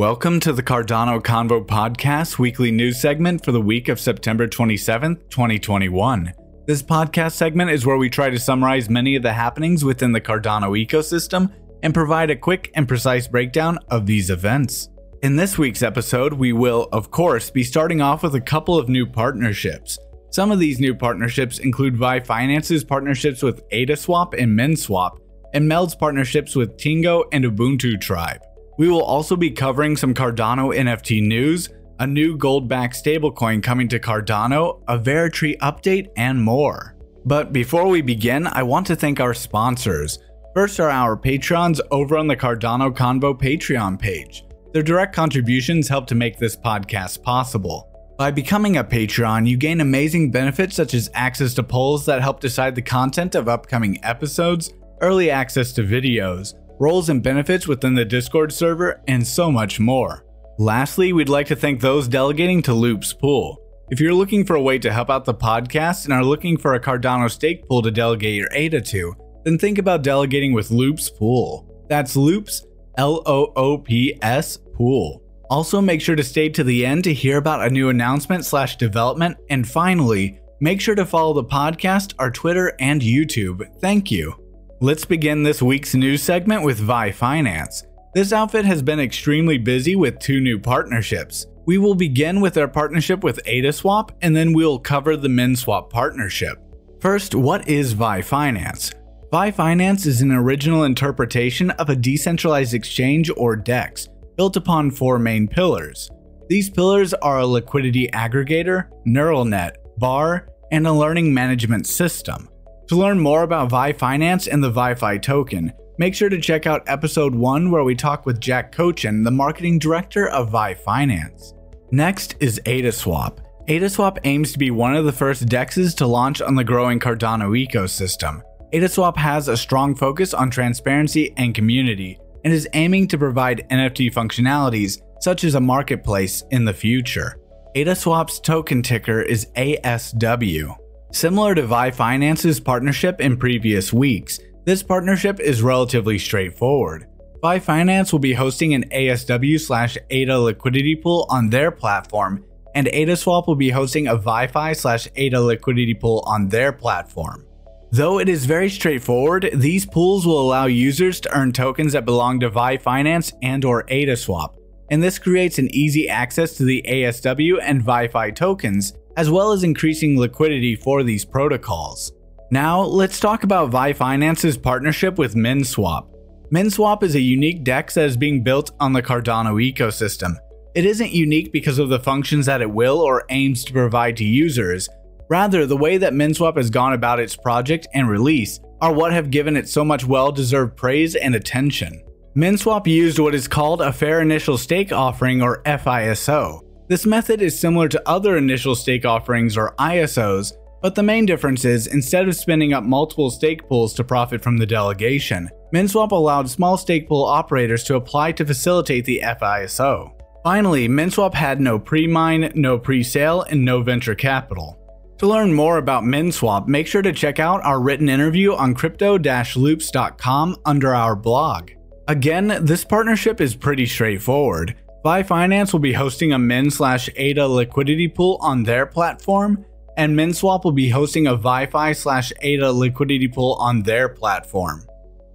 Welcome to the Cardano Convo Podcast weekly news segment for the week of September 27th, 2021. This podcast segment is where we try to summarize many of the happenings within the Cardano ecosystem and provide a quick and precise breakdown of these events. In this week's episode, we will, of course, be starting off with a couple of new partnerships. Some of these new partnerships include VyFinance's partnerships with AdaSwap and MinSwap, and Meld's partnerships with Tingo and Ubuntu Tribe. We will also be covering some Cardano NFT news, a new gold backed stablecoin coming to Cardano, a Veritree update, and more. But before we begin, I want to thank our sponsors. First are our patrons over on the Cardano Convo Patreon page. Their direct contributions help to make this podcast possible. By becoming a Patreon, you gain amazing benefits such as access to polls that help decide the content of upcoming episodes, early access to videos, roles and benefits within the Discord server, and so much more. Lastly, we'd like to thank those delegating to Loop's pool. If you're looking for a way to help out the podcast and are looking for a Cardano stake pool to delegate your ADA to, then think about delegating with Loop's pool. That's Loops L O O P S pool. Also, make sure to stay to the end to hear about a new announcement slash development. And finally, make sure to follow the podcast, our Twitter, and YouTube. Thank you. Let's begin this week's news segment with VyFinance. This outfit has been extremely busy with two new partnerships. We will begin with our partnership with AdaSwap, and then we'll cover the MinSwap partnership. First, what is VyFinance? Vi Finance is an original interpretation of a decentralized exchange or DEX, built upon four main pillars. These pillars are a liquidity aggregator, neural net, bar, and a learning management system. To learn more about VyFinance and the VyFi token, make sure to check out episode 1 where we talk with Jack Cochin, the marketing director of VyFinance. Next is AdaSwap. AdaSwap aims to be one of the first DEXs to launch on the growing Cardano ecosystem. AdaSwap has a strong focus on transparency and community and is aiming to provide NFT functionalities such as a marketplace in the future. AdaSwap's token ticker is ASW. Similar to VyFinance's partnership in previous weeks, this partnership is relatively straightforward. VyFinance will be hosting an ASW slash ADA liquidity pool on their platform, and AdaSwap will be hosting a VyFi slash ADA liquidity pool on their platform. Though it is very straightforward, these pools will allow users to earn tokens that belong to VyFinance and or AdaSwap, and this creates an easy access to the ASW and VyFi tokens, as well as increasing liquidity for these protocols. Now, let's talk about VyFinance's partnership with MinSwap. MinSwap is a unique DEX that is being built on the Cardano ecosystem. It isn't unique because of the functions that it will or aims to provide to users, Rather, the way that MinSwap has gone about its project and release are what have given it so much well deserved praise and attention. MinSwap used what is called a Fair Initial Stake Offering or FISO. This method is similar to other initial stake offerings or ISOs, but the main difference is instead of spinning up multiple stake pools to profit from the delegation, MinSwap allowed small stake pool operators to apply to facilitate the FISO. Finally, MinSwap had no pre mine, no pre sale, and no venture capital. To learn more about MinSwap, make sure to check out our written interview on crypto-loops.com under our blog. Again, this partnership is pretty straightforward. VyFinance will be hosting a Min slash ADA liquidity pool on their platform, and MinSwap will be hosting a VyFi slash ADA liquidity pool on their platform.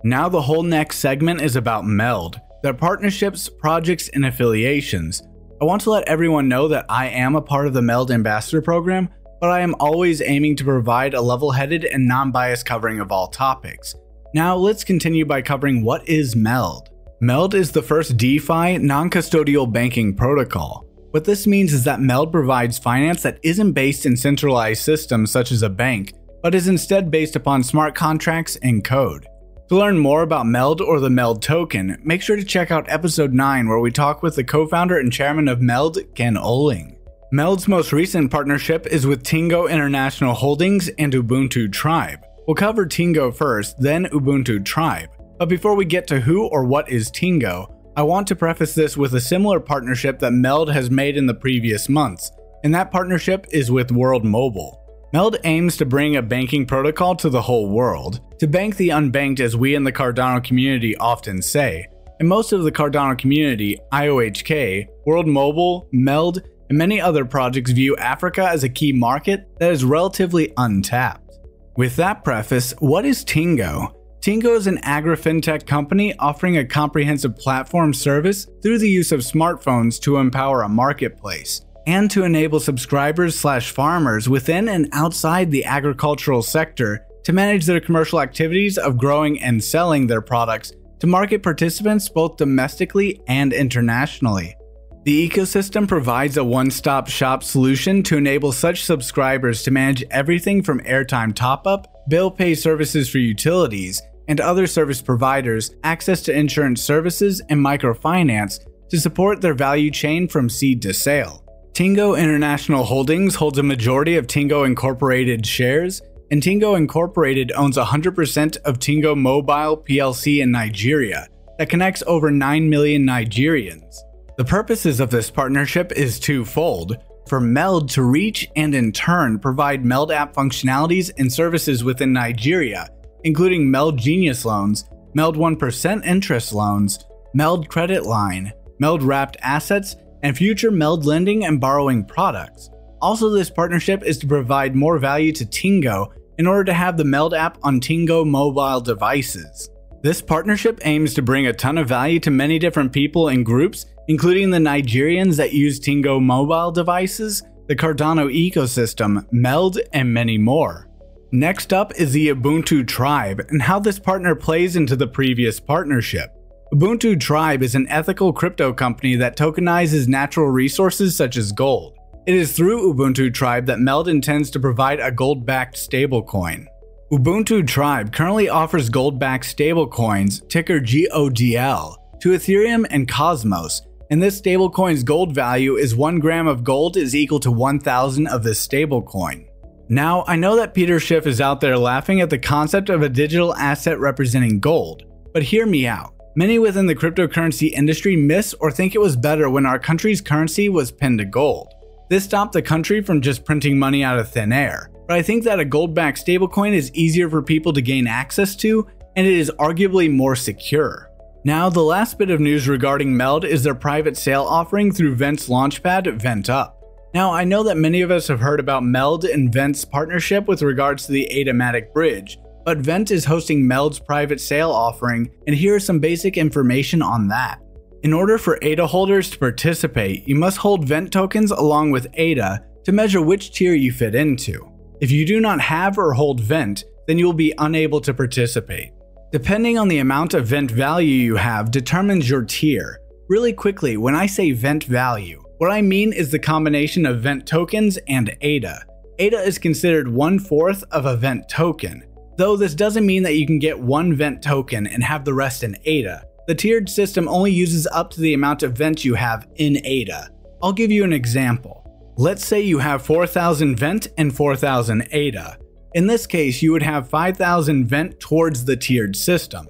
Now, the whole next segment is about Meld, their partnerships, projects, and affiliations. I want to let everyone know that I am a part of the Meld Ambassador program, but I am always aiming to provide a level headed and non biased covering of all topics. Now, let's continue by covering what is MELD. MELD is the first DeFi non custodial banking protocol. What this means is that MELD provides finance that isn't based in centralized systems such as a bank, but is instead based upon smart contracts and code. To learn more about MELD or the MELD token, make sure to check out episode 9 where we talk with the co founder and chairman of MELD, Ken Oling. Meld's most recent partnership is with Tingo International Holdings and Ubuntu Tribe. We'll cover Tingo first, then Ubuntu Tribe. But before we get to who or what is Tingo, I want to preface this with a similar partnership that Meld has made in the previous months, and that partnership is with World Mobile. Meld aims to bring a banking protocol to the whole world, to bank the unbanked as we in the Cardano community often say, and most of the Cardano community, IOHK, World Mobile, Meld, and many other projects view Africa as a key market that is relatively untapped. With that preface, what is Tingo? Tingo is an agri-fintech company offering a comprehensive platform service through the use of smartphones to empower a marketplace and to enable subscribers slash farmers within and outside the agricultural sector to manage their commercial activities of growing and selling their products to market participants both domestically and internationally. The ecosystem provides a one stop shop solution to enable such subscribers to manage everything from airtime top up, bill pay services for utilities, and other service providers access to insurance services and microfinance to support their value chain from seed to sale. Tingo International Holdings holds a majority of Tingo Incorporated shares, and Tingo Incorporated owns 100% of Tingo Mobile PLC in Nigeria that connects over 9 million Nigerians. The purposes of this partnership is twofold for Meld to reach and in turn provide Meld app functionalities and services within Nigeria, including Meld Genius loans, Meld 1% interest loans, Meld credit line, Meld wrapped assets, and future Meld lending and borrowing products. Also, this partnership is to provide more value to Tingo in order to have the Meld app on Tingo mobile devices. This partnership aims to bring a ton of value to many different people and groups including the Nigerians that use Tingo mobile devices, the Cardano ecosystem, Meld, and many more. Next up is the Ubuntu Tribe and how this partner plays into the previous partnership. Ubuntu Tribe is an ethical crypto company that tokenizes natural resources such as gold. It is through Ubuntu Tribe that Meld intends to provide a gold backed stablecoin. Ubuntu Tribe currently offers gold backed stablecoins, ticker GODL, to Ethereum and Cosmos, and this stablecoin's gold value is 1 gram of gold is equal to 1000 of this stablecoin. Now, I know that Peter Schiff is out there laughing at the concept of a digital asset representing gold, but hear me out. Many within the cryptocurrency industry miss or think it was better when our country's currency was pinned to gold. This stopped the country from just printing money out of thin air. But I think that a gold backed stablecoin is easier for people to gain access to, and it is arguably more secure. Now, the last bit of news regarding Meld is their private sale offering through Vent's launchpad, VentUp. Now, I know that many of us have heard about Meld and Vent's partnership with regards to the AdaMatic bridge, but Vent is hosting Meld's private sale offering, and here is some basic information on that. In order for ADA holders to participate, you must hold Vent tokens along with ADA to measure which tier you fit into. If you do not have or hold Vent, then you will be unable to participate. Depending on the amount of vent value you have determines your tier. Really quickly, when I say vent value, what I mean is the combination of vent tokens and ADA. ADA is considered one fourth of a vent token, though this doesn't mean that you can get one vent token and have the rest in ADA. The tiered system only uses up to the amount of vent you have in ADA. I'll give you an example. Let's say you have 4000 vent and 4000 ADA. In this case, you would have 5,000 vent towards the tiered system.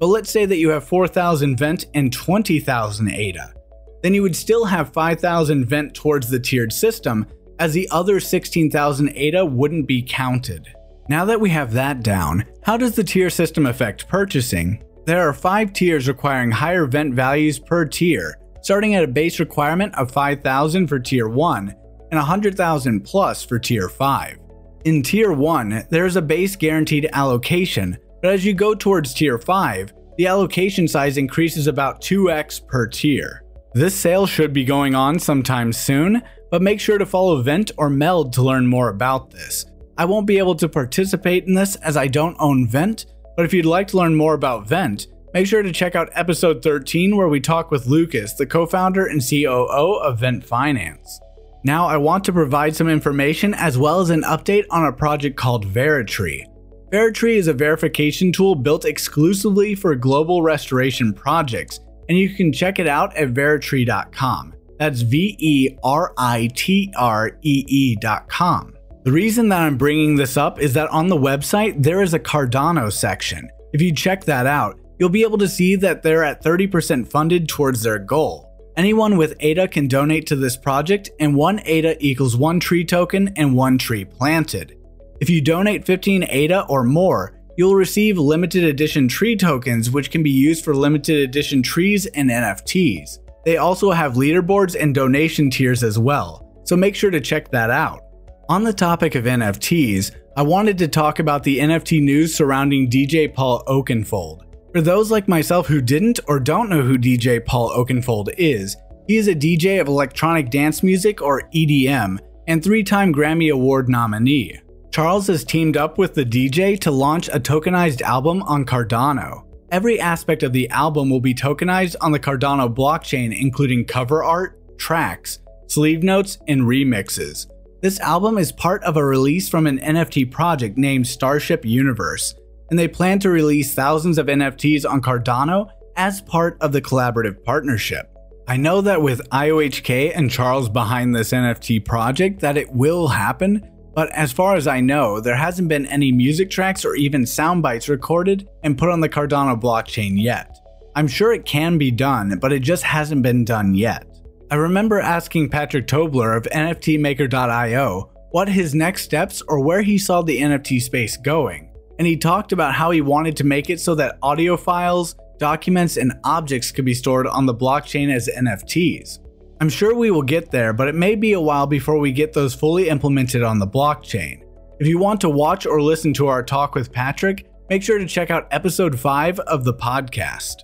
But let's say that you have 4,000 vent and 20,000 ADA. Then you would still have 5,000 vent towards the tiered system, as the other 16,000 ADA wouldn't be counted. Now that we have that down, how does the tier system affect purchasing? There are 5 tiers requiring higher vent values per tier, starting at a base requirement of 5,000 for tier 1 and 100,000 plus for tier 5. In Tier 1, there is a base guaranteed allocation, but as you go towards Tier 5, the allocation size increases about 2x per tier. This sale should be going on sometime soon, but make sure to follow Vent or Meld to learn more about this. I won't be able to participate in this as I don't own Vent, but if you'd like to learn more about Vent, make sure to check out episode 13 where we talk with Lucas, the co founder and COO of Vent Finance. Now, I want to provide some information as well as an update on a project called Veritree. Veritree is a verification tool built exclusively for global restoration projects, and you can check it out at veritree.com. That's V E R I T R E E.com. The reason that I'm bringing this up is that on the website there is a Cardano section. If you check that out, you'll be able to see that they're at 30% funded towards their goal. Anyone with ADA can donate to this project, and one ADA equals one tree token and one tree planted. If you donate 15 ADA or more, you'll receive limited edition tree tokens, which can be used for limited edition trees and NFTs. They also have leaderboards and donation tiers as well, so make sure to check that out. On the topic of NFTs, I wanted to talk about the NFT news surrounding DJ Paul Oakenfold. For those like myself who didn't or don't know who DJ Paul Oakenfold is, he is a DJ of electronic dance music or EDM and three time Grammy Award nominee. Charles has teamed up with the DJ to launch a tokenized album on Cardano. Every aspect of the album will be tokenized on the Cardano blockchain, including cover art, tracks, sleeve notes, and remixes. This album is part of a release from an NFT project named Starship Universe, and they plan to release thousands of NFTs on Cardano as part of the collaborative partnership. I know that with IOHK and Charles behind this NFT project that it will happen, but as far as I know, there hasn't been any music tracks or even sound bites recorded and put on the Cardano blockchain yet. I'm sure it can be done, but it just hasn't been done yet. I remember asking Patrick Tobler of NFTmaker.io what his next steps or where he saw the NFT space going, and he talked about how he wanted to make it so that audio files, documents, and objects could be stored on the blockchain as NFTs. I'm sure we will get there, but it may be a while before we get those fully implemented on the blockchain. If you want to watch or listen to our talk with Patrick, make sure to check out episode 5 of the podcast.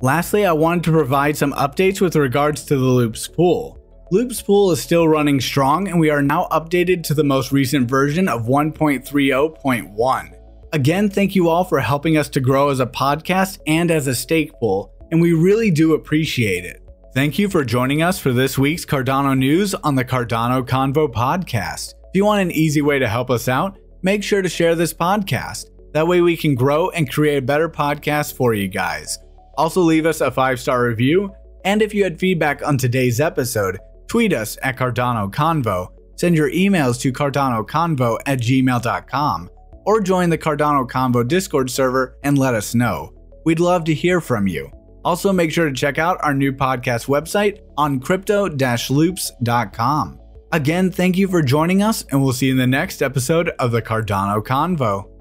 Lastly, I wanted to provide some updates with regards to the Loops pool. Loops pool is still running strong and we are now updated to the most recent version of 1.30.1. Again, thank you all for helping us to grow as a podcast and as a stake pool, and we really do appreciate it. Thank you for joining us for this week's Cardano news on the Cardano Convo podcast. If you want an easy way to help us out, make sure to share this podcast. That way we can grow and create a better podcast for you guys. Also, leave us a five star review. And if you had feedback on today's episode, tweet us at Cardano Convo, send your emails to cardanoconvo at gmail.com, or join the Cardano Convo Discord server and let us know. We'd love to hear from you. Also, make sure to check out our new podcast website on crypto loops.com. Again, thank you for joining us, and we'll see you in the next episode of the Cardano Convo.